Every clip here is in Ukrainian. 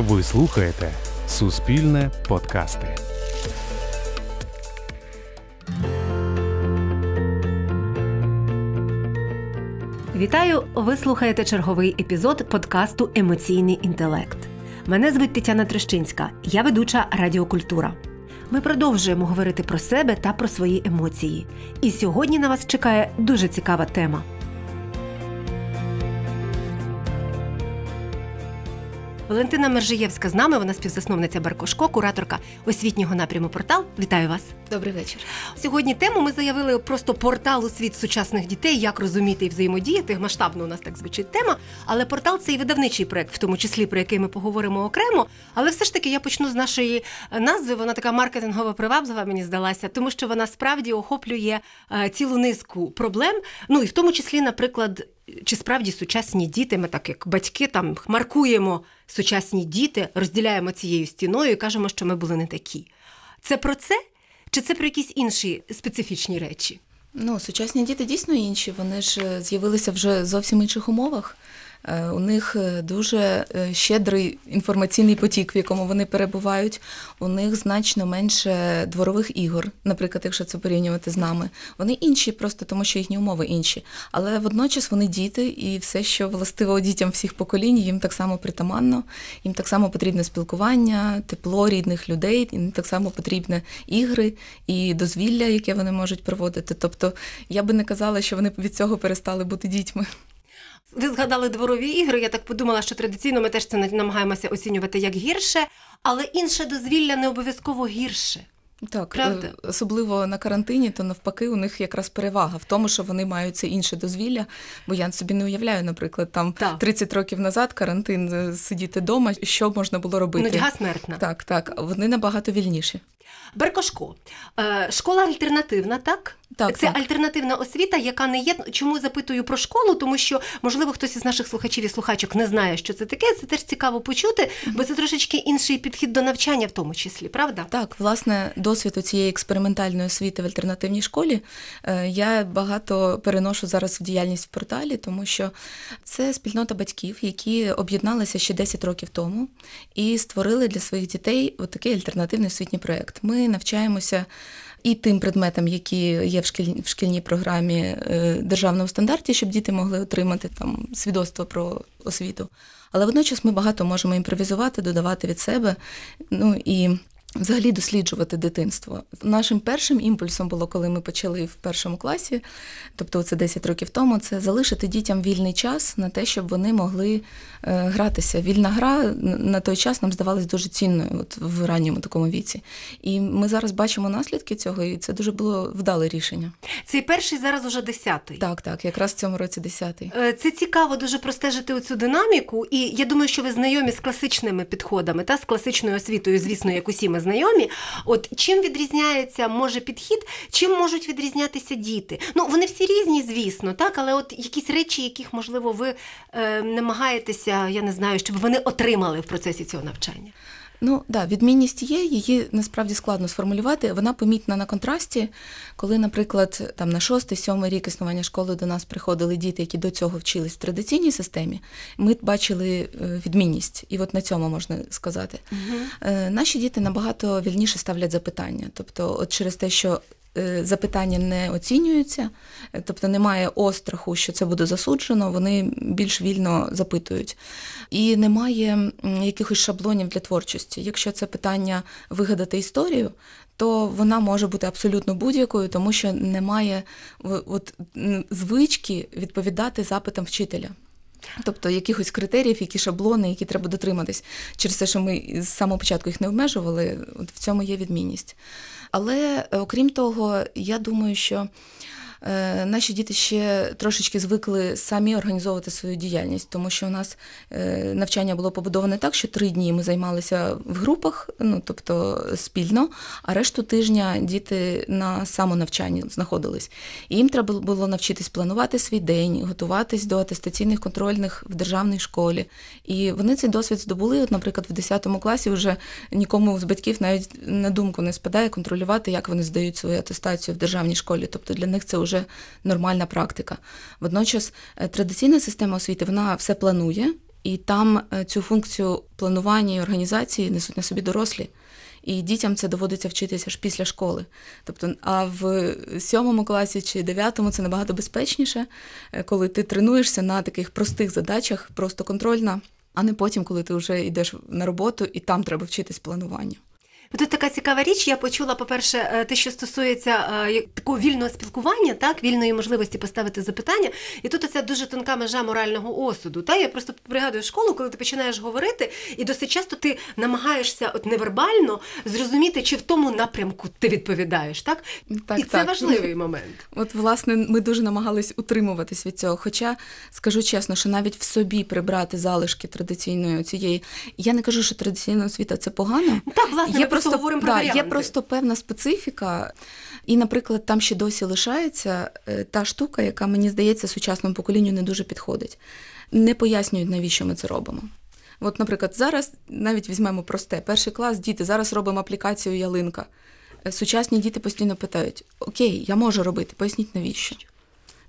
Ви слухаєте Суспільне подкасти. Вітаю! Ви слухаєте черговий епізод подкасту Емоційний інтелект. Мене звуть Тетяна Трещинська, я ведуча Радіокультура. Ми продовжуємо говорити про себе та про свої емоції. І сьогодні на вас чекає дуже цікава тема. Валентина Мержиєвська з нами, вона співзасновниця Баркошко, кураторка освітнього напряму портал. Вітаю вас. Добрий вечір. Сьогодні тему ми заявили просто портал у світ сучасних дітей, як розуміти і взаємодіяти. Масштабно у нас так звучить тема. Але портал це і видавничий проект, в тому числі про який ми поговоримо окремо. Але все ж таки я почну з нашої назви. Вона така маркетингова приваблива, мені здалася, тому що вона справді охоплює е, цілу низку проблем. Ну і в тому числі, наприклад, чи справді сучасні діти, ми так як батьки там маркуємо сучасні діти, розділяємо цією стіною і кажемо, що ми були не такі. Це про це? Чи це про якісь інші специфічні речі? Ну, сучасні діти дійсно інші. Вони ж е, з'явилися вже зовсім інших умовах. Е, у них е, дуже е, щедрий інформаційний потік, в якому вони перебувають. У них значно менше дворових ігор, наприклад, якщо це порівнювати з нами. Вони інші, просто тому що їхні умови інші. Але водночас вони діти, і все, що властиво дітям всіх поколінь, їм так само притаманно, їм так само потрібне спілкування, тепло рідних людей, їм так само потрібне ігри і дозвілля, яке вони можуть проводити. Тобто я би не казала, що вони від цього перестали бути дітьми. Ви згадали дворові ігри. Я так подумала, що традиційно ми теж це намагаємося оцінювати як гірше, але інше дозвілля не обов'язково гірше. Так, Правда? е, особливо на карантині, то навпаки, у них якраз перевага в тому, що вони мають це інше дозвілля. Бо я собі не уявляю, наприклад, там Так. 30 років назад карантин е, сидіти вдома, що можна було робити. Нудьга смертна. Так, так. Вони набагато вільніші. Беркошко. Е, школа альтернативна, так? Так, це так. альтернативна освіта, яка не є. Чому запитую про школу? Тому що, можливо, хтось із наших слухачів і слухачок не знає, що це таке. Це теж цікаво почути, бо це трошечки інший підхід до навчання, в тому числі, правда? Так, власне, досвід у цієї експериментальної освіти в альтернативній школі е, я багато переношу зараз в діяльність в порталі, тому що це спільнота батьків, які об'єдналися ще 10 років тому і створили для своїх дітей такий альтернативний освітній проєкт. Ми навчаємося. І тим предметам, які є в шкільній, в шкільній програмі державного державному стандарті, щоб діти могли отримати там свідоцтво про освіту. Але водночас ми багато можемо імпровізувати, додавати від себе. Ну і Взагалі досліджувати дитинство. Нашим першим імпульсом було, коли ми почали в першому класі, тобто це 10 років тому, це залишити дітям вільний час на те, щоб вони могли е, гратися. Вільна гра на той час нам здавалась дуже цінною от в ранньому такому віці. І ми зараз бачимо наслідки цього, і це дуже було вдале рішення. Цей перший зараз уже десятий. Так, так, якраз в цьому році 10-й. Е, Це цікаво дуже простежити оцю динаміку, і я думаю, що ви знайомі з класичними підходами та з класичною освітою, звісно, як усі ми знайомі. От чим відрізняється може підхід, чим можуть відрізнятися діти? Ну вони всі різні, звісно, так, але от якісь речі, яких можливо ви е, намагаєтеся, я не знаю, щоб вони отримали в процесі цього навчання. Ну да, відмінність є, її насправді складно сформулювати. Вона помітна на контрасті, коли, наприклад, там на шостий, сьомий рік існування школи до нас приходили діти, які до цього вчились в традиційній системі. Ми бачили е, відмінність, і от на цьому можна сказати. Угу. Наші діти набагато вільніше ставлять запитання, тобто, от через те, що запитання не оцінюються, е, тобто немає остраху, що це буде засуджено, вони більш вільно запитують. І немає якихось шаблонів для творчості. Якщо це питання вигадати історію, то вона може бути абсолютно будь-якою, тому що немає от, звички відповідати запитам вчителя. Тобто якихось критеріїв, які шаблони, які треба дотриматись. Через те, що ми з самого початку їх не обмежували, в цьому є відмінність. Але окрім того, я думаю, що Е, наші діти ще трошечки звикли самі організовувати свою діяльність, тому що у нас е, навчання було побудоване так, що три дні ми займалися в групах, ну тобто спільно, а решту тижня діти на самонавчанні знаходились. І їм треба було навчитись планувати свій день, готуватись до атестаційних контрольних в державній школі. І вони цей досвід здобули. От, наприклад, в 10 класі вже нікому з батьків навіть на думку не спадає контролювати, як вони здають свою атестацію в державній школі. Тобто для них це вже вже нормальна практика. Водночас е, традиційна система освіти вона все планує. І там е, цю функцію планування і організації несуть на собі дорослі. І дітям це доводиться вчитися ж після школи. Тобто, а в сьомому класі чи дев'ятому це набагато безпечніше, е, коли ти тренуєшся на таких простих задачах, просто контрольна, а не потім, коли ти вже йдеш на роботу і там треба вчитись плануванню. Тут така цікава річ. Я почула, по-перше, е, те, що стосується е, такого вільного спілкування, так, вільної можливості поставити запитання. І тут оця дуже тонка межа морального осуду. Та? Я просто пригадую школу, коли ти починаєш говорити, і досить часто ти намагаєшся от невербально зрозуміти, чи в тому напрямку ти відповідаєш. Так? Так, і це так. важливий момент. От, власне, ми дуже намагались утримуватись від цього. Хоча скажу чесно, що навіть в собі прибрати залишки традиційної цієї. Я не кажу, що традиційна освіта це погано. Так, власне, ми просто говоримо про да, є просто певна специфіка. І, наприклад, там ще досі лишається е, та штука, яка мені здається сучасному поколінню не дуже підходить. Не пояснюють, навіщо ми це робимо. От, наприклад, зараз навіть візьмемо просте, перший клас, діти, зараз робимо аплікацію ялинка. Е, Сучасні діти постійно питають: Окей, я можу робити, поясніть навіщо.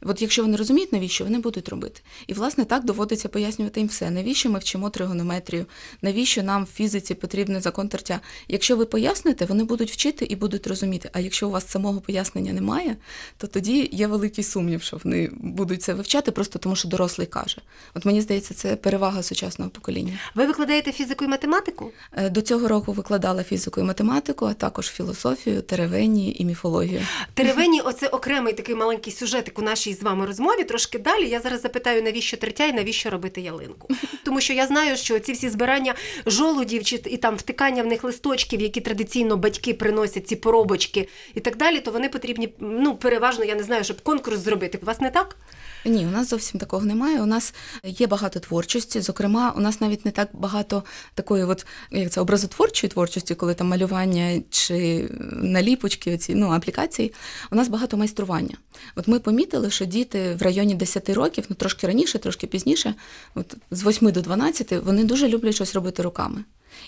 От якщо вони розуміють, навіщо вони будуть робити. І власне так доводиться пояснювати їм все. Навіщо ми вчимо тригонометрію, навіщо нам в фізиці потрібний закон тертя. Якщо ви поясните, вони будуть вчити і будуть розуміти. А якщо у вас самого пояснення немає, то тоді є великий сумнів, що вони будуть це вивчати просто тому, що дорослий каже. От мені здається, це перевага сучасного покоління. Ви викладаєте фізику і математику? Е, До цього року викладала фізику і математику, а також філософію, теревені і міфологію. Теревені, оце окремий такий маленький сюжетик у нашій з вами розмові. Трошки далі. Я зараз запитаю, навіщо третя і навіщо робити ялинку. Тому що я знаю, що ці всі збирання жолудів чи і там втикання в них листочків, які традиційно батьки приносять ці поробочки і так далі, то вони потрібні ну переважно, я не знаю, щоб конкурс зробити. У вас не так? Ні, у нас зовсім такого немає. У нас є багато творчості. Зокрема, у нас навіть не так багато такої, от як це образотворчої творчості, коли там малювання чи наліпочки, оці ну аплікації. У нас багато майстрування. От ми помітили, що діти в районі 10 років, ну трошки раніше, трошки пізніше, от з 8 до 12, вони дуже люблять щось робити руками.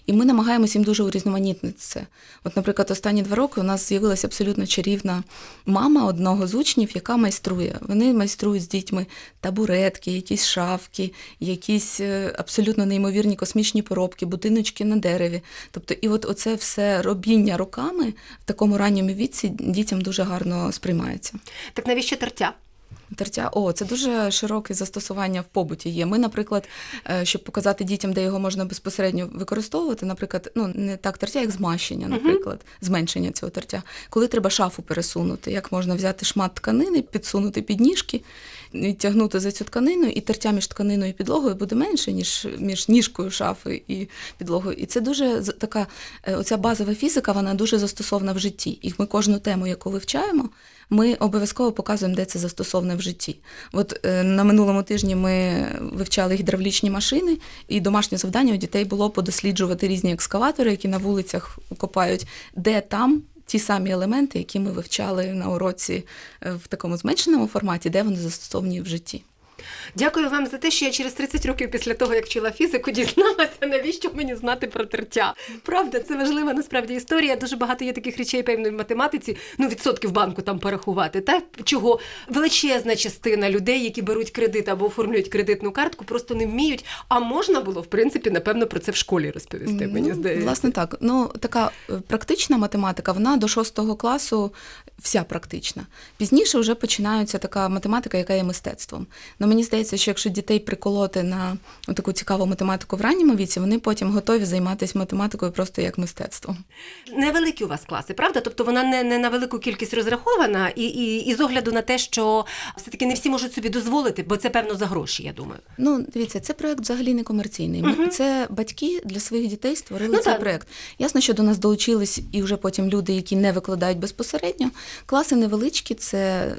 І ми намагаємося їм дуже урізноманітнити це. От, наприклад, останні два роки у нас з'явилася абсолютно чарівна мама одного з учнів, яка майструє. Вони майструють з дітьми табуретки, якісь шафки, якісь е, абсолютно неймовірні космічні поробки, будиночки на дереві. Тобто, і от оце все робіння руками в такому ранньому віці дітям дуже гарно сприймається. Так навіщо тертя? Тертя, о, це дуже широке застосування в побуті є. Ми, наприклад, е, щоб показати дітям, де його можна безпосередньо використовувати, наприклад, ну не так тертя, як змащення, наприклад, зменшення цього тертя. Коли треба шафу пересунути, як можна взяти шмат тканини, підсунути під ніжки, тягнути за цю тканину, і тертя між тканиною і підлогою буде менше, ніж між ніжкою шафи і підлогою. І це дуже така, е, оця базова фізика, вона дуже застосована в житті. І ми кожну тему, яку вивчаємо, ми обов'язково показуємо, де це застосоване в житті. От е, на минулому тижні ми вивчали гідравлічні машини, і домашнє завдання у дітей було подосліджувати різні екскаватори, які на вулицях копають, де там. Ті самі елементи, які ми вивчали на уроці е, в такому зменшеному форматі, де вони застосовані в житті. Дякую вам за те, що я через 30 років після того, як вчила фізику, дізналася, навіщо мені знати про тертя. Правда, це важлива насправді історія. Дуже багато є таких речей, певно, в математиці, ну відсотки в банку там порахувати. Та чого величезна частина людей, які беруть кредит або оформлюють кредитну картку, просто не вміють. А можна було, в принципі, напевно, про це в школі розповісти. Мені Ну, здається. Власне, так. Ну, така е, практична математика, вона до шостого класу вся практична. Пізніше вже починається така математика, яка є мистецтвом. Мені здається, що якщо дітей приколоти на таку цікаву математику в ранньому віці, вони потім готові займатися математикою просто як мистецтвом. Невеликі у вас класи, правда? Тобто вона не, не на велику кількість розрахована, і, і, і з огляду на те, що все-таки не всі можуть собі дозволити, бо це певно за гроші, я думаю. Ну, дивіться, це проект взагалі не комерційний. Ми, Це батьки для своїх дітей створили Ну, цей так. проект. Ясно, що до нас долучились і вже потім люди, які не викладають безпосередньо. Класи невеличкі, це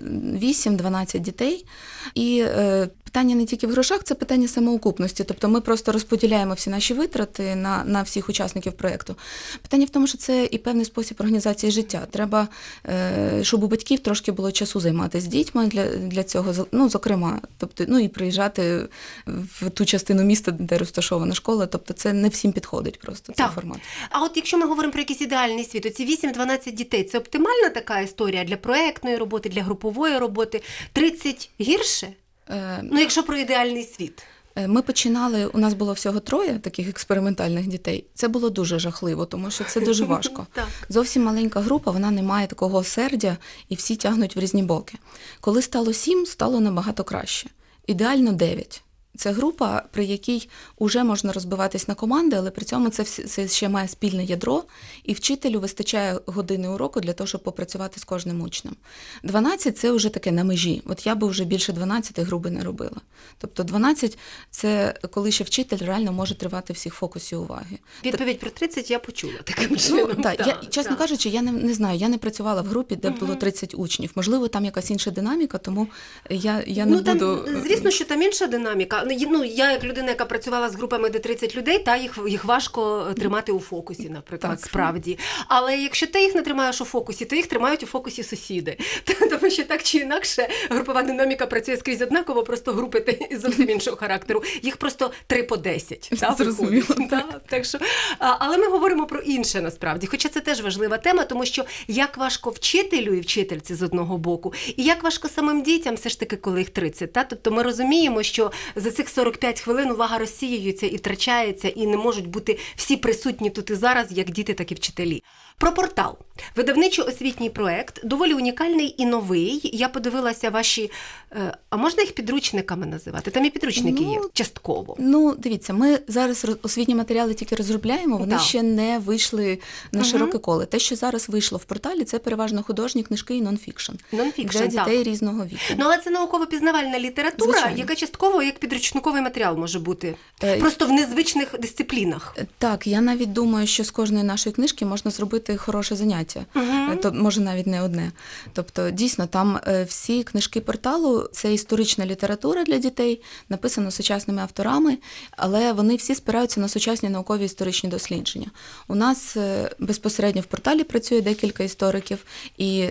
8-12 дітей. І е, питання не тільки в грошах, це питання самоокупності. Тобто ми просто розподіляємо всі наші витрати на, на всіх учасників проєкту. Питання в тому, що це і певний спосіб організації життя. Треба, е, щоб у батьків трошки було часу займатися дітьми для, для цього, ну, зокрема, тобто, ну і приїжджати в ту частину міста, де розташована школа. Тобто, це не всім підходить просто цей Так. формат. А от якщо ми говоримо про якийсь ідеальний світ, оці 8-12 дітей, це оптимальна така історія для проектної роботи, для групової роботи. 30 гірше? Е, Ну, якщо про ідеальний світ. Е, Ми починали, у нас було всього троє таких експериментальних дітей. Це було дуже жахливо, тому що це дуже важко. Зовсім маленька група, вона не має такого осердя і всі тягнуть в різні боки. Коли стало сім, стало набагато краще. Ідеально дев'ять. Це група, при якій вже можна розбиватись на команди, але при цьому це, це ще має спільне ядро, і вчителю вистачає години уроку для того, щоб попрацювати з кожним учнем. 12 – це вже таке на межі. От я би вже більше 12 груби не робила. Тобто 12 – це коли ще вчитель реально може тривати всіх фокусів уваги. Відповідь про 30 я почула таким Ну, чином. так, я, чесно так. кажучи, я не, не знаю, я не працювала в групі, де було 30 учнів. Можливо, там якась інша динаміка, тому я, я не ну, там, буду. е, звісно, що там інша динаміка. Ну, я як людина, яка працювала з групами, де 30 людей, та їх, їх важко тримати у фокусі, наприклад, Так. справді. Але якщо ти їх не тримаєш у фокусі, то їх тримають у фокусі сусіди. Тому що так чи інакше групова динаміка працює скрізь однаково, просто групи зовсім іншого характеру. Їх просто 3 по 10. Та, Зрозуміло. Та, так що, але ми говоримо про інше насправді. Хоча це теж важлива тема, тому що як важко вчителю і вчительці з одного боку, і як важко самим дітям, все ж таки, коли їх 30. Та? Тобто ми розуміємо, що за цих 45 хвилин увага розсіюється і втрачається, і не можуть бути всі присутні тут і зараз, як діти, так і вчителі. Про портал. Видавничо-освітній проект, доволі унікальний і новий. Я подивилася ваші. е, А можна їх підручниками називати? Там і підручники Ну, є частково. Ну, дивіться, ми зараз освітні матеріали тільки розробляємо, вони Так. ще не вийшли на Мгм. широке коло. Те, що зараз вийшло в порталі, це переважно художні книжки і нонфікшн Нонфікшн, для так. дітей різного віку. Ну, але це науково-пізнавальна література, Звичайно. яка частково як підручниковий матеріал може бути. Е, Просто в незвичних дисциплінах. Так, я навіть думаю, що з кожної нашої книжки можна зробити хороше заняття. Е, то може навіть не одне. Тобто, дійсно, там е, всі книжки порталу це історична література для дітей, написана сучасними авторами, але вони всі спираються на сучасні наукові історичні дослідження. У нас е, безпосередньо в порталі працює декілька істориків, і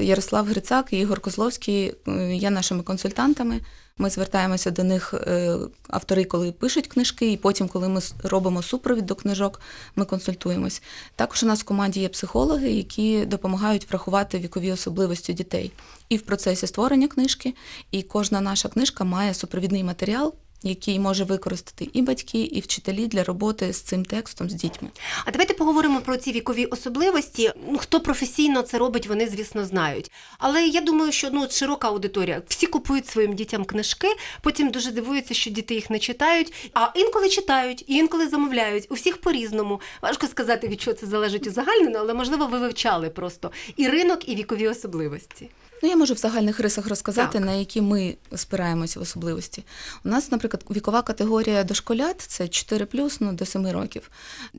Ярослав Грицак і Ігор Козловський є нашими консультантами. Ми звертаємося до них е, автори, коли пишуть книжки, і потім, коли ми робимо супровід до книжок, ми консультуємось. Також у нас в команді є психологи, які допомагають врахувати вікові особливості дітей і в процесі створення книжки. І кожна наша книжка має супровідний матеріал, який може використати і батьки, і вчителі для роботи з цим текстом з дітьми. А давайте поговоримо про ці вікові особливості. Ну, хто професійно це робить, вони, звісно, знають. Але я думаю, що ну, широка аудиторія. Всі купують своїм дітям книжки, потім дуже дивуються, що діти їх не читають. А інколи читають, і інколи замовляють. У всіх по-різному. Важко сказати, від чого це залежить узагальнено, але можливо ви вивчали просто і ринок, і вікові особливості. Ну, я можу в загальних рисах розказати, Так. на які ми спираємося в особливості. У нас, наприклад, вікова категорія дошколят це 4 ну, до 7 років.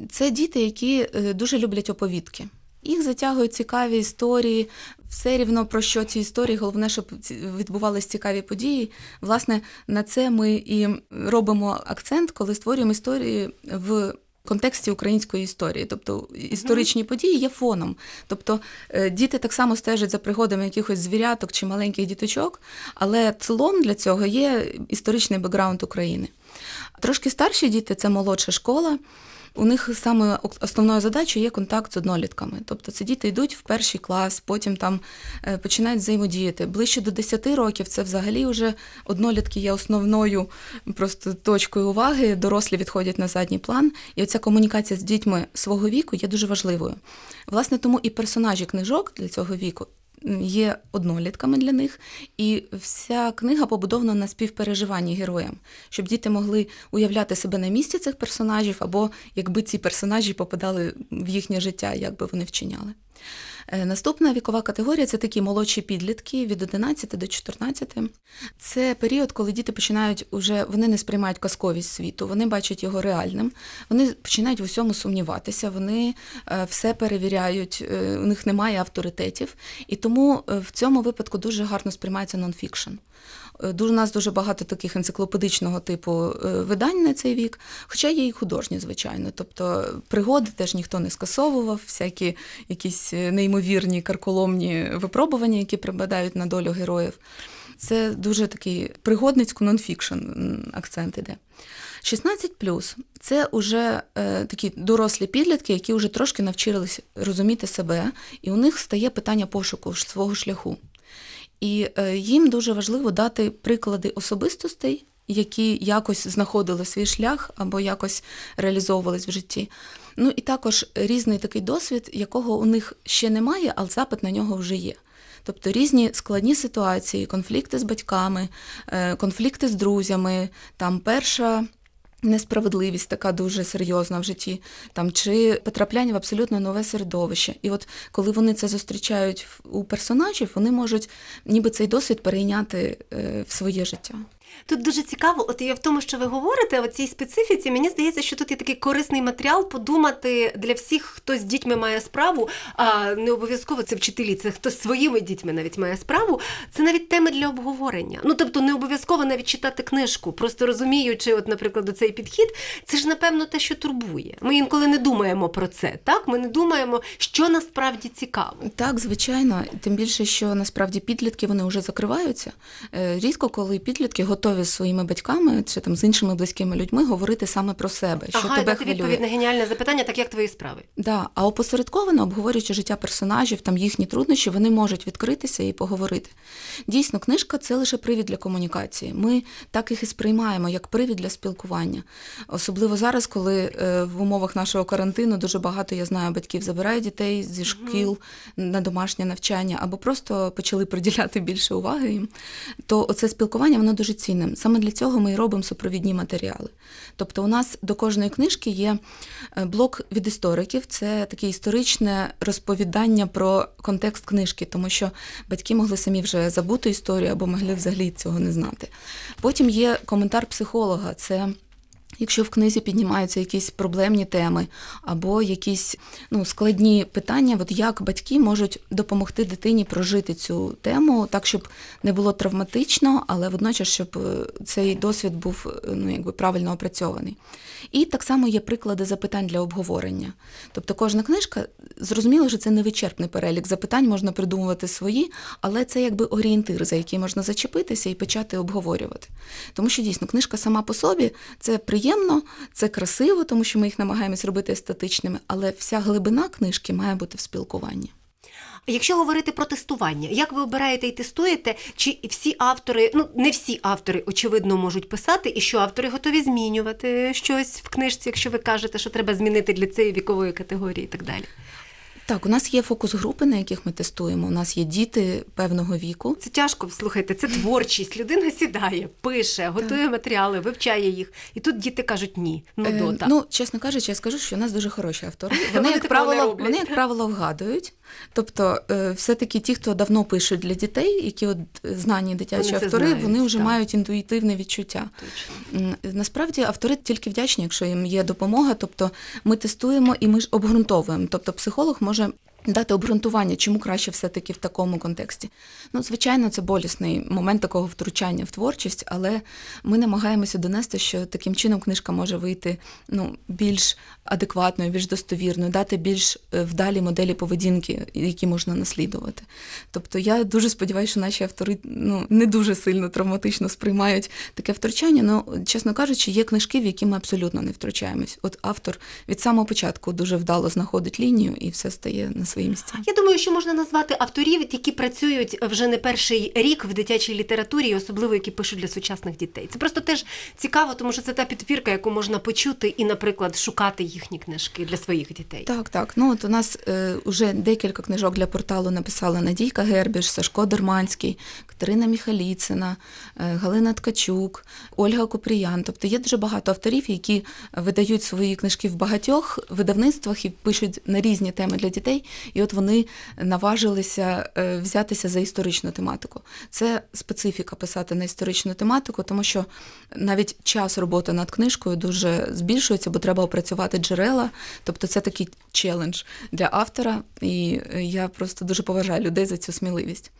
Це діти, які е, дуже люблять оповідки. Їх затягують цікаві історії, все рівно про що ці історії. Головне, щоб відбувались цікаві події. Власне, на це ми і робимо акцент, коли створюємо історії в контексті української історії. Тобто історичні події є фоном. Тобто е, діти так само стежать за пригодами якихось звіряток чи маленьких діточок, але тлом для цього є історичний бекграунд України. Трошки старші діти це молодша школа. У них саме основною задачею є контакт з однолітками. Тобто це діти йдуть в перший клас, потім там е, починають взаємодіяти. Ближче до 10 років це взагалі вже однолітки є основною просто точкою уваги. Дорослі відходять на задній план. І оця комунікація з дітьми свого віку є дуже важливою. Власне, тому і персонажі книжок для цього віку є однолітками для них, і вся книга побудована на співпереживанні героям, щоб діти могли уявляти себе на місці цих персонажів, або якби ці персонажі попадали в їхнє життя, як би вони вчиняли. Е, Наступна вікова категорія це такі молодші підлітки від 11 до 14. Це період, коли діти починають уже вони не сприймають казковість світу, вони бачать його реальним, вони починають в усьому сумніватися, вони е, все перевіряють, е, у них немає авторитетів. І тому е, в цьому випадку дуже гарно сприймається нонфікшн. Е, у нас дуже багато таких енциклопедичного типу е, видань на цей вік, хоча є і художні, звичайно. Тобто пригоди теж ніхто не скасовував, всякі якісь неймовірні карколомні випробування, які припадають на долю героїв. Це дуже такий пригодницько нонфікшн акцент іде. 16 це вже е, такі дорослі підлітки, які вже трошки навчилися розуміти себе, і у них стає питання пошуку свого шляху. І е, їм дуже важливо дати приклади особистостей, які якось знаходили свій шлях або якось реалізовувались в житті. Ну і також різний такий досвід, якого у них ще немає, але запит на нього вже є. Тобто різні складні ситуації, конфлікти з батьками, е, конфлікти з друзями, там перша. Несправедливість така дуже серйозна в житті, там чи потрапляння в абсолютно нове середовище. І от коли вони це зустрічають у персонажів, вони можуть ніби цей досвід перейняти е, в своє життя. Тут дуже цікаво, от і в тому, що ви говорите, о цій специфіці, мені здається, що тут є такий корисний матеріал подумати для всіх, хто з дітьми має справу, а не обов'язково це вчителі, це хто з своїми дітьми навіть має справу. Це навіть теми для обговорення. Ну тобто не обов'язково навіть читати книжку, просто розуміючи, от, наприклад, цей підхід, це ж напевно те, що турбує. Ми інколи не думаємо про це. Так, ми не думаємо, що насправді цікаво. Так, звичайно, тим більше, що насправді підлітки вони вже закриваються. Е, рідко, коли підлітки готові з своїми батьками чи там з іншими близькими людьми говорити саме про себе, що ага, тебе дати відповідь на геніальне запитання, так як твої справи. Да, а опосередковано, обговорюючи життя персонажів, там їхні труднощі, вони можуть відкритися і поговорити. Дійсно, книжка це лише привід для комунікації. Ми так їх і сприймаємо як привід для спілкування. Особливо зараз, коли е, в умовах нашого карантину дуже багато я знаю батьків забирають дітей зі шкіл на домашнє навчання або просто почали приділяти більше уваги їм. То оце спілкування воно дуже цінним. Саме для цього ми і робимо супровідні матеріали. Тобто, у нас до кожної книжки є е, блок від істориків, це таке історичне розповідання про контекст книжки, тому що батьки могли самі вже забути історію або могли взагалі цього не знати. Потім є коментар психолога. Це Якщо в книзі піднімаються якісь проблемні теми або якісь ну, складні питання, от як батьки можуть допомогти дитині прожити цю тему так, щоб не було травматично, але водночас, щоб е, цей досвід був е, ну, якби правильно опрацьований. І так само є приклади запитань для обговорення. Тобто кожна книжка, зрозуміло, що це не вичерпний перелік запитань, можна придумувати свої, але це якби орієнтир, за який можна зачепитися і почати обговорювати. Тому що дійсно книжка сама по собі це приємно, це красиво, тому що ми їх намагаємось робити естетичними, але вся глибина книжки має бути в спілкуванні. Якщо говорити про тестування, як ви обираєте і тестуєте, чи всі автори, ну не всі автори, очевидно, можуть писати, і що автори готові змінювати щось в книжці, якщо ви кажете, що треба змінити для цієї вікової категорії і так далі. Так, у нас є фокус-групи, на яких ми тестуємо. У нас є діти певного віку. Це тяжко, слухайте, це творчість. Людина сідає, пише, готує матеріали, вивчає їх. І тут діти кажуть ні. Ну, Е, дота. ну, чесно кажучи, я скажу, що у нас дуже хороші автори. Вони, Вони як правило, вони, як правило, вгадують. Тобто, е, все-таки ті, хто давно пишуть для дітей, які от знані дитячі Вони автори, знають, вони вже так. мають інтуїтивне відчуття. Точно. Насправді автори тільки вдячні, якщо їм є допомога. Тобто ми тестуємо і ми ж обґрунтовуємо. Тобто психолог може. Дати обґрунтування, чому краще все-таки в такому контексті. Ну, звичайно, це болісний момент такого втручання в творчість, але ми намагаємося донести, що таким чином книжка може вийти ну, більш адекватною, більш достовірною, дати більш е, вдалі моделі поведінки, які можна наслідувати. Тобто я дуже сподіваюся, що наші автори ну, не дуже сильно травматично сприймають таке втручання. Ну, чесно кажучи, є книжки, в які ми абсолютно не втручаємось. От автор від самого початку дуже вдало знаходить лінію і все стає на свої місця. Я думаю, що можна назвати авторів, які працюють вже не перший рік в дитячій літературі, і особливо які пишуть для сучасних дітей. Це просто теж цікаво, тому що це та підпірка, яку можна почути і, наприклад, шукати їхні книжки для своїх дітей. Так, так. Ну от у нас е, вже декілька книжок для порталу написала Надійка Гербіш, Сашко Дерманський, Катерина Міхаліцина, е, Галина Ткачук, Ольга Купріян. Тобто є дуже багато авторів, які видають свої книжки в багатьох видавництвах і пишуть на різні теми для дітей. І от вони наважилися е, взятися за історичну тематику. Це специфіка писати на історичну тематику, тому що навіть час роботи над книжкою дуже збільшується, бо треба опрацювати джерела. Тобто це такий челендж для автора, і е, я просто дуже поважаю людей за цю сміливість.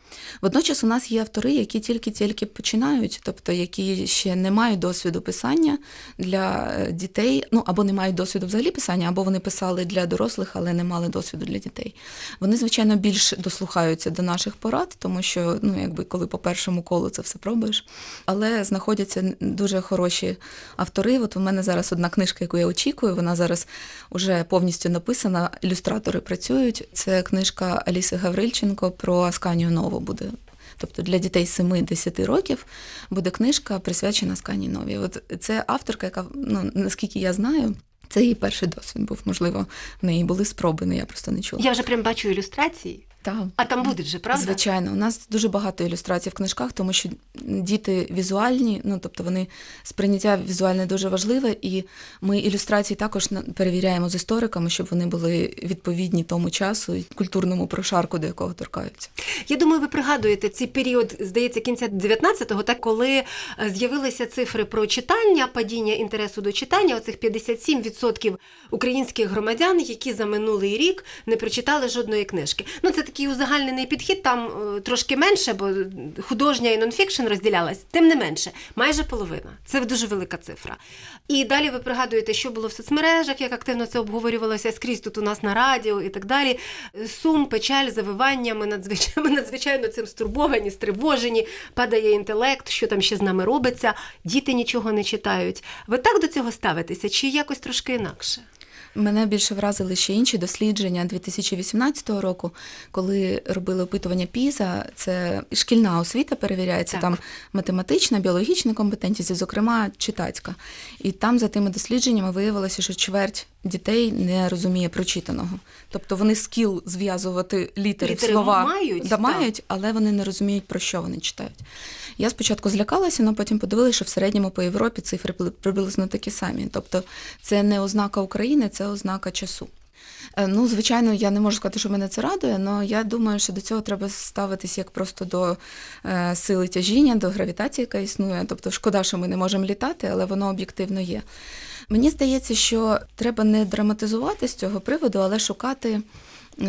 Водночас у нас є автори, які тільки-тільки починають, тобто які ще не мають досвіду писання для е, дітей, ну або не мають досвіду взагалі писання, або вони писали для дорослих, але не мали досвіду для дітей. Вони, звичайно, більш дослухаються до наших порад, тому що ну, якби коли по першому колу це все пробуєш. Але знаходяться дуже хороші автори. От у мене зараз одна книжка, яку я очікую, вона зараз вже повністю написана. Ілюстратори працюють. Це книжка Аліси Гаврильченко про Асканію Нову буде Тобто для дітей 7-10 років буде книжка присвячена Скані Нові. От це авторка, яка ну наскільки я знаю. Це її перший досвід був. Можливо, в неї були спроби, але я просто не чула. Я вже прям бачу ілюстрації. Та. А там будуть же, правда? Звичайно, у нас дуже багато ілюстрацій в книжках, тому що діти візуальні, ну тобто вони сприйняття візуальне дуже важливе, і ми ілюстрації також перевіряємо з істориками, щоб вони були відповідні тому часу і культурному прошарку, до якого торкаються. Я думаю, ви пригадуєте цей період, здається, кінця 19-го, так коли е, з'явилися цифри про читання, падіння інтересу до читання. Оцих 57% українських громадян, які за минулий рік не прочитали жодної книжки. Ну це такий узагальнений підхід. Там е, трошки менше, бо художня і нонфікшн розділялась. Тим не менше, майже половина. Це дуже велика цифра. І далі ви пригадуєте, що було в соцмережах, як активно це обговорювалося скрізь тут у нас на радіо і так далі. Сум, печаль, завивання. Ми надзвичайно, ми надзвичайно цим стурбовані, стривожені, падає інтелект, що там ще з нами робиться. Діти нічого не читають. Ви так до цього ставитеся, чи якось трошки інакше? Мене більше вразили ще інші дослідження 2018 року, коли робили опитування ПІЗа. Це шкільна освіта перевіряється, Так. там математична, біологічна компетентність, і, зокрема, читацька. І там за тими дослідженнями виявилося, що чверть дітей не розуміє прочитаного. Тобто вони скіл зв'язувати літери, Літери слова мають, да, мають, але вони не розуміють, про що вони читають. Я спочатку злякалася, але потім подивилася, що в середньому по Європі цифри при- приблизно такі самі. Тобто це не ознака України, це ознака часу. Е, Ну, звичайно, я не можу сказати, що мене це радує, але я думаю, що до цього треба ставитись як просто до е, сили тяжіння, до гравітації, яка існує. Тобто, шкода, що ми не можемо літати, але воно об'єктивно є. Мені здається, що треба не драматизувати з цього приводу, але шукати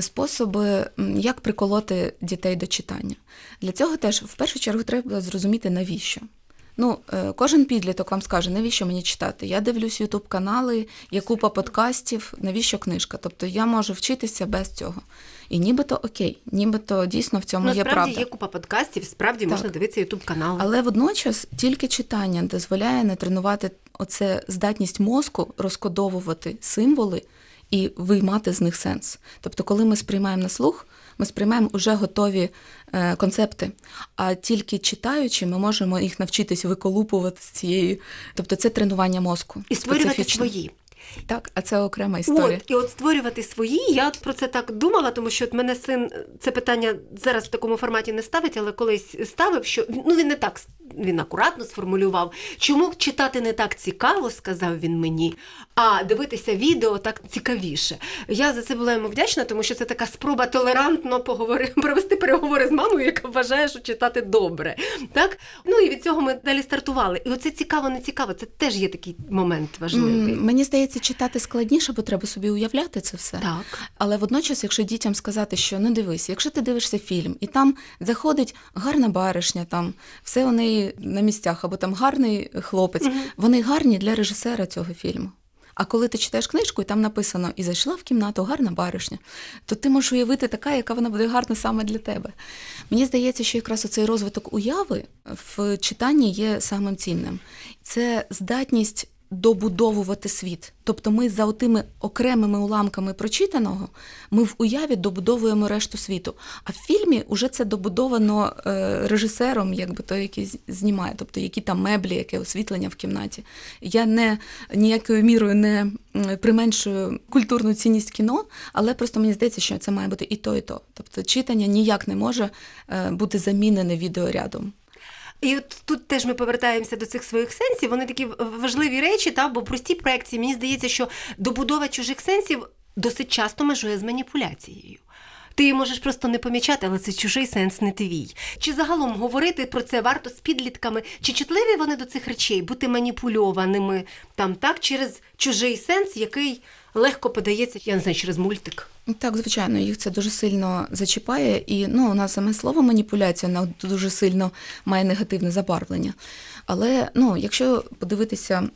способи, як приколоти дітей до читання. Для цього теж в першу чергу треба зрозуміти, навіщо. Ну, е, кожен підліток вам скаже, навіщо мені читати? Я дивлюсь ютуб канали, є купа подкастів, навіщо книжка? Тобто я можу вчитися без цього. І нібито окей, нібито дійсно в цьому Ну, є справді правда. є купа подкастів, справді Так. можна дивитися ютуб канал. Але водночас тільки читання дозволяє не тренувати оце здатність мозку розкодовувати символи і виймати з них сенс. Тобто, коли ми сприймаємо на слух, ми сприймаємо вже готові е, концепти, а тільки читаючи, ми можемо їх навчитись виколупувати з цієї. Тобто, це тренування мозку. І створювати свої. Так, а це окрема історія. От, і от створювати свої, я от про це так думала, тому що от мене син це питання зараз в такому форматі не ставить, але колись ставив, що ну він не так він акуратно сформулював. Чому читати не так цікаво, сказав він мені, а дивитися відео так цікавіше. Я за це була йому вдячна, тому що це така спроба толерантно поговори, провести переговори з мамою, яка вважає, що читати добре. Так? Ну і від цього ми далі стартували. І оце цікаво, не цікаво. Це теж є такий момент важливий. Мені здається, читати складніше, бо треба собі уявляти це все. Так. Але водночас, якщо дітям сказати, що ну дивись, якщо ти дивишся фільм, і там заходить гарна баришня, там все у неї на місцях, або там гарний хлопець, вони гарні для режисера цього фільму. А коли ти читаєш книжку, і там написано і зайшла в кімнату гарна баришня, то ти можеш уявити така, яка вона буде гарна саме для тебе. Мені здається, що якраз оцей розвиток уяви в читанні є самим цінним. Це здатність добудовувати світ. Тобто ми за отими окремими уламками прочитаного, ми в уяві добудовуємо решту світу. А в фільмі вже це добудовано е, режисером, якби той, який знімає, тобто які там меблі, яке освітлення в кімнаті. Я не ніякою мірою не применшую культурну цінність кіно, але просто мені здається, що це має бути і то, і то. Тобто читання ніяк не може е, бути замінене відеорядом. І от тут теж ми повертаємося до цих своїх сенсів. Вони такі важливі речі, та бо прості проекції. Мені здається, що добудова чужих сенсів досить часто межує з маніпуляцією. Ти її можеш просто не помічати, але це чужий сенс не твій. Чи загалом говорити про це варто з підлітками? Чи чутливі вони до цих речей, бути маніпульованими там так через чужий сенс, який легко подається, я не знаю, через мультик. Так, звичайно, їх це дуже сильно зачіпає, і ну, у нас саме слово маніпуляція воно дуже сильно має негативне забарвлення. Але ну, якщо подивитися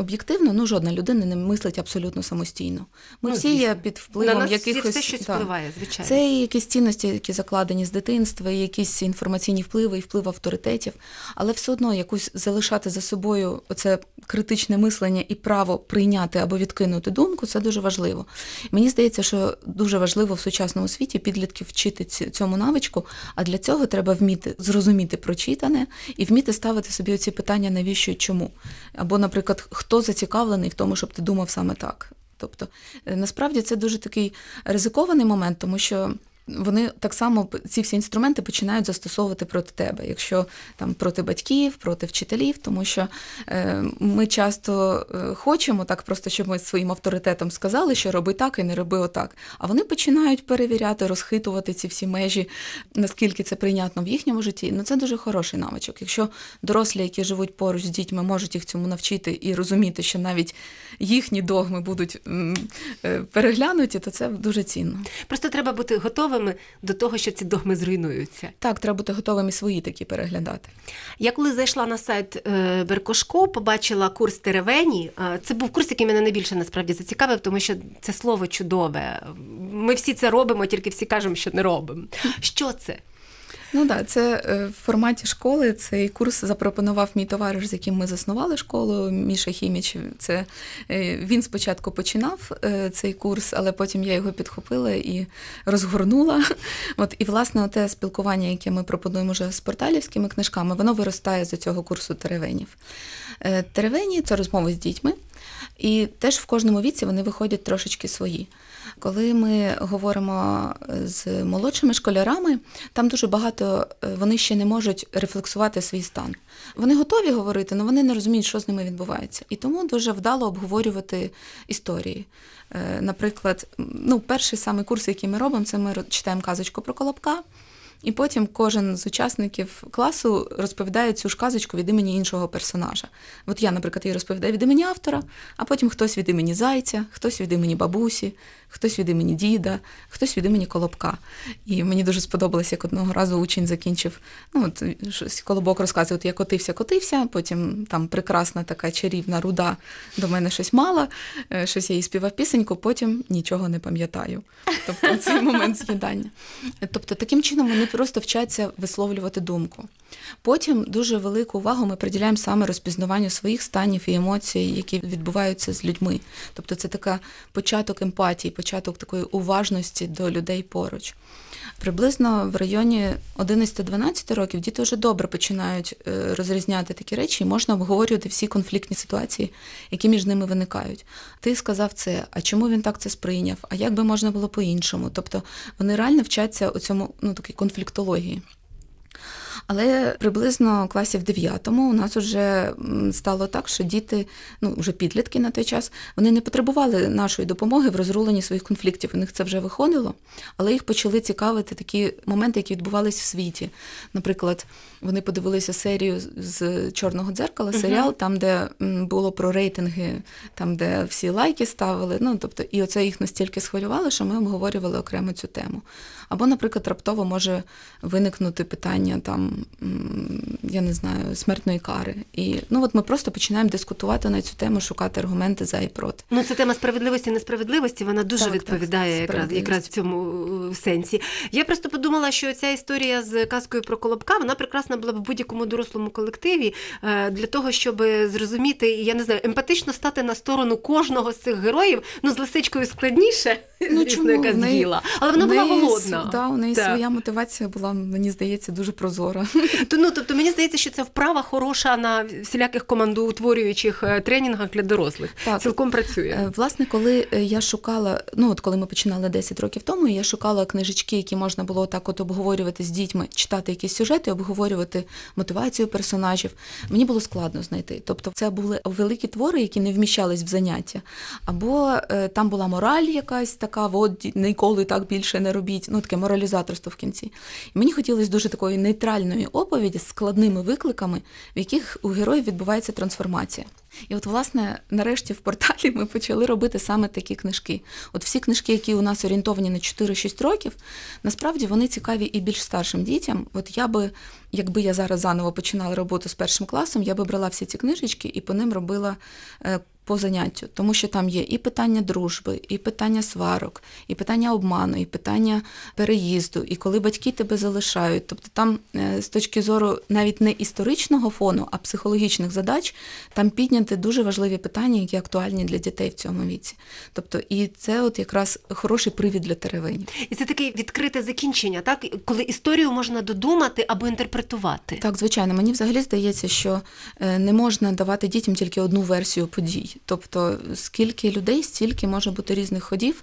об'єктивно, ну жодна людина не мислить абсолютно самостійно. Ми Ну, всі є під впливом На нас якихось все щось впливає, звичайно. Це і якісь цінності, які закладені з дитинства, і якісь інформаційні впливи, і вплив авторитетів, але все одно якусь залишати за собою оце критичне мислення і право прийняти або відкинути думку це дуже важливо. Мені здається, що дуже важливо в сучасному світі підлітків вчити цьому навичку, а для цього треба вміти зрозуміти прочитане і вміти ставити собі оці питання, навіщо і чому. Або, наприклад, хто зацікавлений в тому, щоб ти думав саме так. Тобто, е, насправді це дуже такий ризикований момент, тому що вони так само ці всі інструменти починають застосовувати проти тебе, якщо там проти батьків, проти вчителів, тому що е, ми часто е, хочемо так, просто щоб ми своїм авторитетом сказали, що роби так і не роби отак. А вони починають перевіряти, розхитувати ці всі межі, наскільки це прийнятно в їхньому житті. Ну це дуже хороший навичок. Якщо дорослі, які живуть поруч з дітьми, можуть їх цьому навчити і розуміти, що навіть їхні догми будуть е, переглянуті, то це дуже цінно. Просто треба бути готовими до того, що ці догми зруйнуються. Так, треба бути готовими свої такі переглядати. Я коли зайшла на сайт е, Беркошко, побачила курс Теревені. Е, Це був курс, який мене найбільше насправді зацікавив, тому що це слово чудове. Ми всі це робимо, тільки всі кажемо, що не робимо. Що це? Ну так, це е, в форматі школи. Цей курс запропонував мій товариш, з яким ми заснували школу. Міша Хіміч. Це е, він спочатку починав е, цей курс, але потім я його підхопила і розгорнула. От і власне те спілкування, яке ми пропонуємо вже з порталівськими книжками, воно виростає з цього курсу теревенів. Теревені це розмови з дітьми, і теж в кожному віці вони виходять трошечки свої. Коли ми говоримо з молодшими школярами, там дуже багато е, вони ще не можуть рефлексувати свій стан. Вони готові говорити, але вони не розуміють, що з ними відбувається. І тому дуже вдало обговорювати історії. Е, Наприклад, ну, перший самий курс, який ми робимо, це ми читаємо казочку про Колобка. І потім кожен з учасників класу розповідає цю ж казочку від імені іншого персонажа. От я, наприклад, її розповідаю від імені автора, а потім хтось від імені зайця, хтось від імені бабусі, хтось від імені діда, хтось від імені колобка. І мені дуже сподобалось, як одного разу учень закінчив. Ну, от щось колобок розказує, от я котився, котився, потім там прекрасна така чарівна руда до мене щось мала, е, щось я їй співав пісеньку, потім нічого не пам'ятаю. Тобто цей момент з'їдання. Тобто, таким чином вони просто вчаться висловлювати думку. Потім дуже велику увагу ми приділяємо саме розпізнаванню своїх станів і емоцій, які відбуваються з людьми. Тобто, це така початок емпатії, початок такої уважності до людей поруч. Приблизно в районі 11-12 років діти вже добре починають е, розрізняти такі речі, і можна обговорювати всі конфліктні ситуації, які між ними виникають. Ти сказав це, а чому він так це сприйняв? А як би можна було по-іншому? Тобто вони реально вчаться у цьому ну, такій конфліктології. Але приблизно в класі в 9 у нас вже стало так, що діти, ну вже підлітки на той час, вони не потребували нашої допомоги в розруленні своїх конфліктів. У них це вже виходило, але їх почали цікавити такі моменти, які відбувалися в світі. Наприклад, вони подивилися серію з чорного дзеркала, серіал, там, де було про рейтинги, там, де всі лайки ставили. Ну тобто, і оце їх настільки схвилювало, що ми обговорювали окремо цю тему. Або, наприклад, раптово може виникнути питання там, я не знаю, смертної кари. І ну от ми просто починаємо дискутувати на цю тему, шукати аргументи за і проти. Ну, це тема справедливості і несправедливості, вона дуже Так, так, відповідає якраз, якраз в цьому е, сенсі. Я просто подумала, що ця історія з казкою про Колобка, вона прекрасна була б в будь-якому дорослому колективі е, для того, щоб зрозуміти, я не знаю, емпатично стати на сторону кожного з цих героїв. Ну, з лисичкою складніше, Ну, звісно, яка з'їла. Але вона була голодна. Да, у неї Так. своя мотивація була, мені здається, дуже прозора. То, ну, тобто мені здається, що це вправа хороша на всіляких командоутворюючих е, тренінгах для дорослих. Так. Цілком працює. Е, Власне, коли е, я шукала, ну от коли ми починали 10 років тому, я шукала книжечки, які можна було так от обговорювати з дітьми, читати якісь сюжети, обговорювати мотивацію персонажів. Мені було складно знайти. Тобто, це були великі твори, які не вміщались в заняття, або там була мораль якась така, от ніколи так більше не робіть. Ну таке моралізаторство в кінці. І мені хотілося дуже такої нейтральної емоційної оповіді з складними викликами, в яких у героїв відбувається трансформація. І от, власне, нарешті в порталі ми почали робити саме такі книжки. От всі книжки, які у нас орієнтовані на 4-6 років, насправді вони цікаві і більш старшим дітям. От я би, якби я зараз заново починала роботу з першим класом, я би брала всі ці книжечки і по ним робила е, по заняттю, тому що там є і питання дружби, і питання сварок, і питання обману, і питання переїзду, і коли батьки тебе залишають. Тобто там е, з точки зору навіть не історичного фону, а психологічних задач, там підняти дуже важливі питання, які актуальні для дітей в цьому віці. Тобто, і це от якраз хороший привід для теревенів. І це таке відкрите закінчення, так коли історію можна додумати або інтерпретувати. Так, звичайно, мені взагалі здається, що е, не можна давати дітям тільки одну версію подій. Тобто, скільки людей, стільки може бути різних ходів.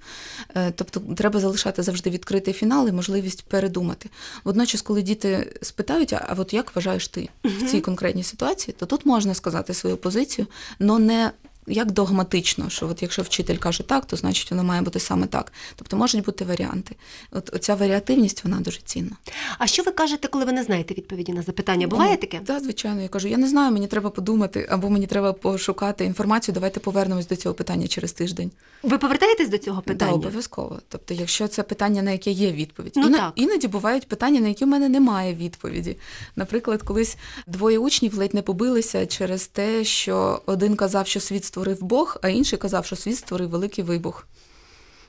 Е, тобто, треба залишати завжди відкритий фінал і можливість передумати. Водночас, коли діти спитають, а от як вважаєш ти в цій конкретній ситуації, то тут можна сказати свою позицію, але не як догматично, що от якщо вчитель каже так, то значить воно має бути саме так. Тобто можуть бути варіанти. От оця варіативність вона дуже цінна. А що ви кажете, коли ви не знаєте відповіді на запитання? Буває таке? Так, звичайно, я кажу, я не знаю, мені треба подумати, або мені треба пошукати інформацію. Давайте повернемось до цього питання через тиждень. Ви повертаєтесь до цього питання? Так, обов'язково. Тобто, якщо це питання, на яке є відповідь, Ну, Іно- так. іноді бувають питання, на які в мене немає відповіді. Наприклад, колись двоє учнів ледь не побилися через те, що один казав, що світ створив Бог, а інший казав, що світ створив великий вибух.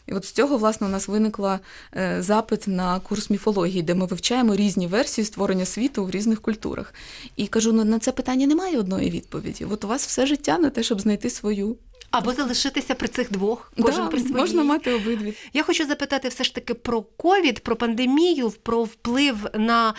І от з цього, власне, у нас виникла е, запит на курс міфології, де ми вивчаємо різні версії створення світу в різних культурах. І кажу, ну на це питання немає одної відповіді. От у вас все життя на те, щоб знайти свою. Або залишитися при цих двох, кожен Да, при своїй. можна мати обидві. Я хочу запитати все ж таки про ковід, про пандемію, про вплив на,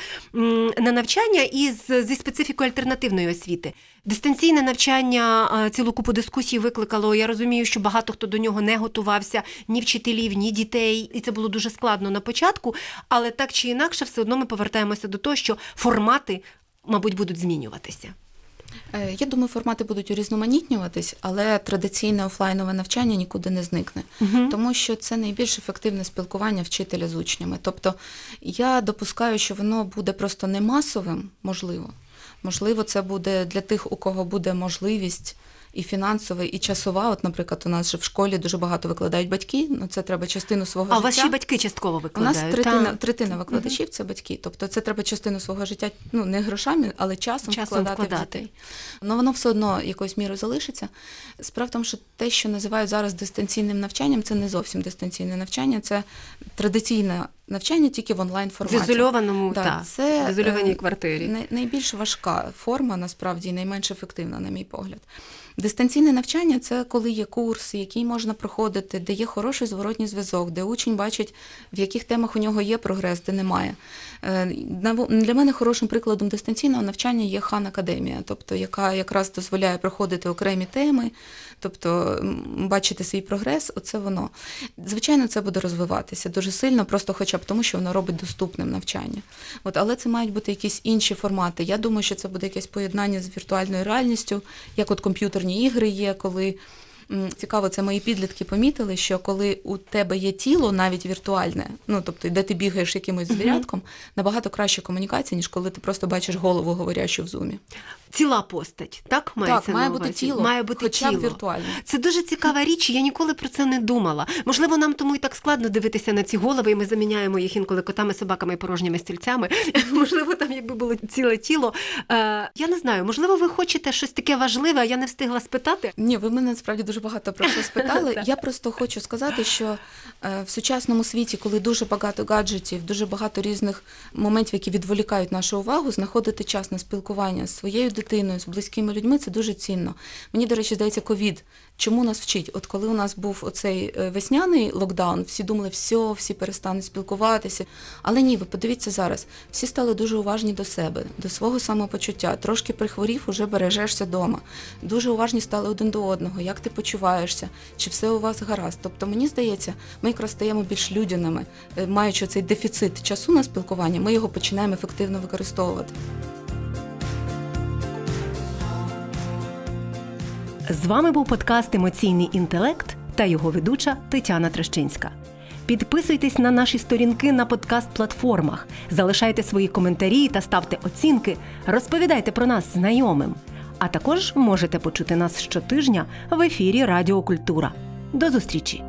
на навчання і зі специфікою альтернативної освіти. Дистанційне навчання цілу купу дискусій викликало. Я розумію, що багато хто до нього не готувався, ні вчителів, ні дітей, і це було дуже складно на початку. Але так чи інакше, все одно ми повертаємося до того, що формати, мабуть, будуть змінюватися. Е, Я думаю, формати будуть урізноманітнюватись, але традиційне офлайнове навчання нікуди не зникне, тому що це найбільш ефективне спілкування вчителя з учнями. Тобто я допускаю, що воно буде просто не масовим, можливо. Можливо, це буде для тих, у кого буде можливість. І фінансова, і часова. От, наприклад, у нас же в школі дуже багато викладають батьки. Ну це треба частину свого А у життя. вас ще й батьки частково У нас третина, Та. третина викладачів це батьки. Тобто це треба частину свого життя, ну не грошами, але часом, Часом вкладати, вкладати. в дітей. Ну воно все одно якоюсь мірою залишиться. Справа в тому, що те, що називають зараз дистанційним навчанням, це не зовсім дистанційне навчання, це традиційне навчання тільки в онлайн В ізольованому Да, та, це в ізольованій е, квартирі. най- найбільш важка форма, насправді, і найменш ефективна, на мій погляд. Дистанційне навчання це коли є курс, який можна проходити, де є хороший зворотній зв'язок, де учень бачить, в яких темах у нього є прогрес, де немає. Е, Для мене хорошим прикладом дистанційного навчання є Хан Академія, тобто яка якраз дозволяє проходити окремі теми, тобто бачити свій прогрес, оце воно. Звичайно, це буде розвиватися дуже сильно, просто хоча б тому, що воно робить доступним навчання. От, але це мають бути якісь інші формати. Я думаю, що це буде якесь поєднання з віртуальною реальністю, як от комп'ютерні ігри є, коли. Цікаво, це мої підлітки помітили, що коли у тебе є тіло, навіть віртуальне, ну тобто, де ти бігаєш якимось звірятком, набагато краще комунікація, ніж коли ти просто бачиш голову говорящу в зумі. Ціла постать, так мається так, має на бути тіло, Має бути хоча тіло. б віртуальне. Це дуже цікава річ, я ніколи про це не думала. Можливо, нам тому і так складно дивитися на ці голови, і ми заміняємо їх інколи котами, собаками і порожніми стільцями. Можливо, там якби було ціле тіло. Е, я не знаю, можливо, ви хочете щось таке важливе, а я не встигла спитати. Ні, ви мене насправді дуже багато про це спитали. Я просто хочу сказати, що е, в сучасному світі, коли дуже багато гаджетів, дуже багато різних моментів, які відволікають нашу увагу, знаходити час на спілкування з своєю дитиною, з близькими людьми, це дуже цінно. Мені, до речі, здається, ковід. Чому нас вчить? От коли у нас був оцей е, весняний локдаун, всі думали, все, всі перестануть спілкуватися. Але ні, ви подивіться зараз, всі стали дуже уважні до себе, до свого самопочуття. Трошки прихворів, уже бережешся вдома. Дуже уважні стали один до одного, як ти почуваєшся, чи все у вас гаразд. Тобто, мені здається, ми якраз стаємо більш людяними, Е, маючи цей дефіцит часу на спілкування, ми його починаємо ефективно використовувати. З вами був подкаст Емоційний інтелект та його ведуча Тетяна Трещинська. Підписуйтесь на наші сторінки на подкаст-платформах, залишайте свої коментарі та ставте оцінки, розповідайте про нас знайомим. А також можете почути нас щотижня в ефірі Радіо Культура. До зустрічі!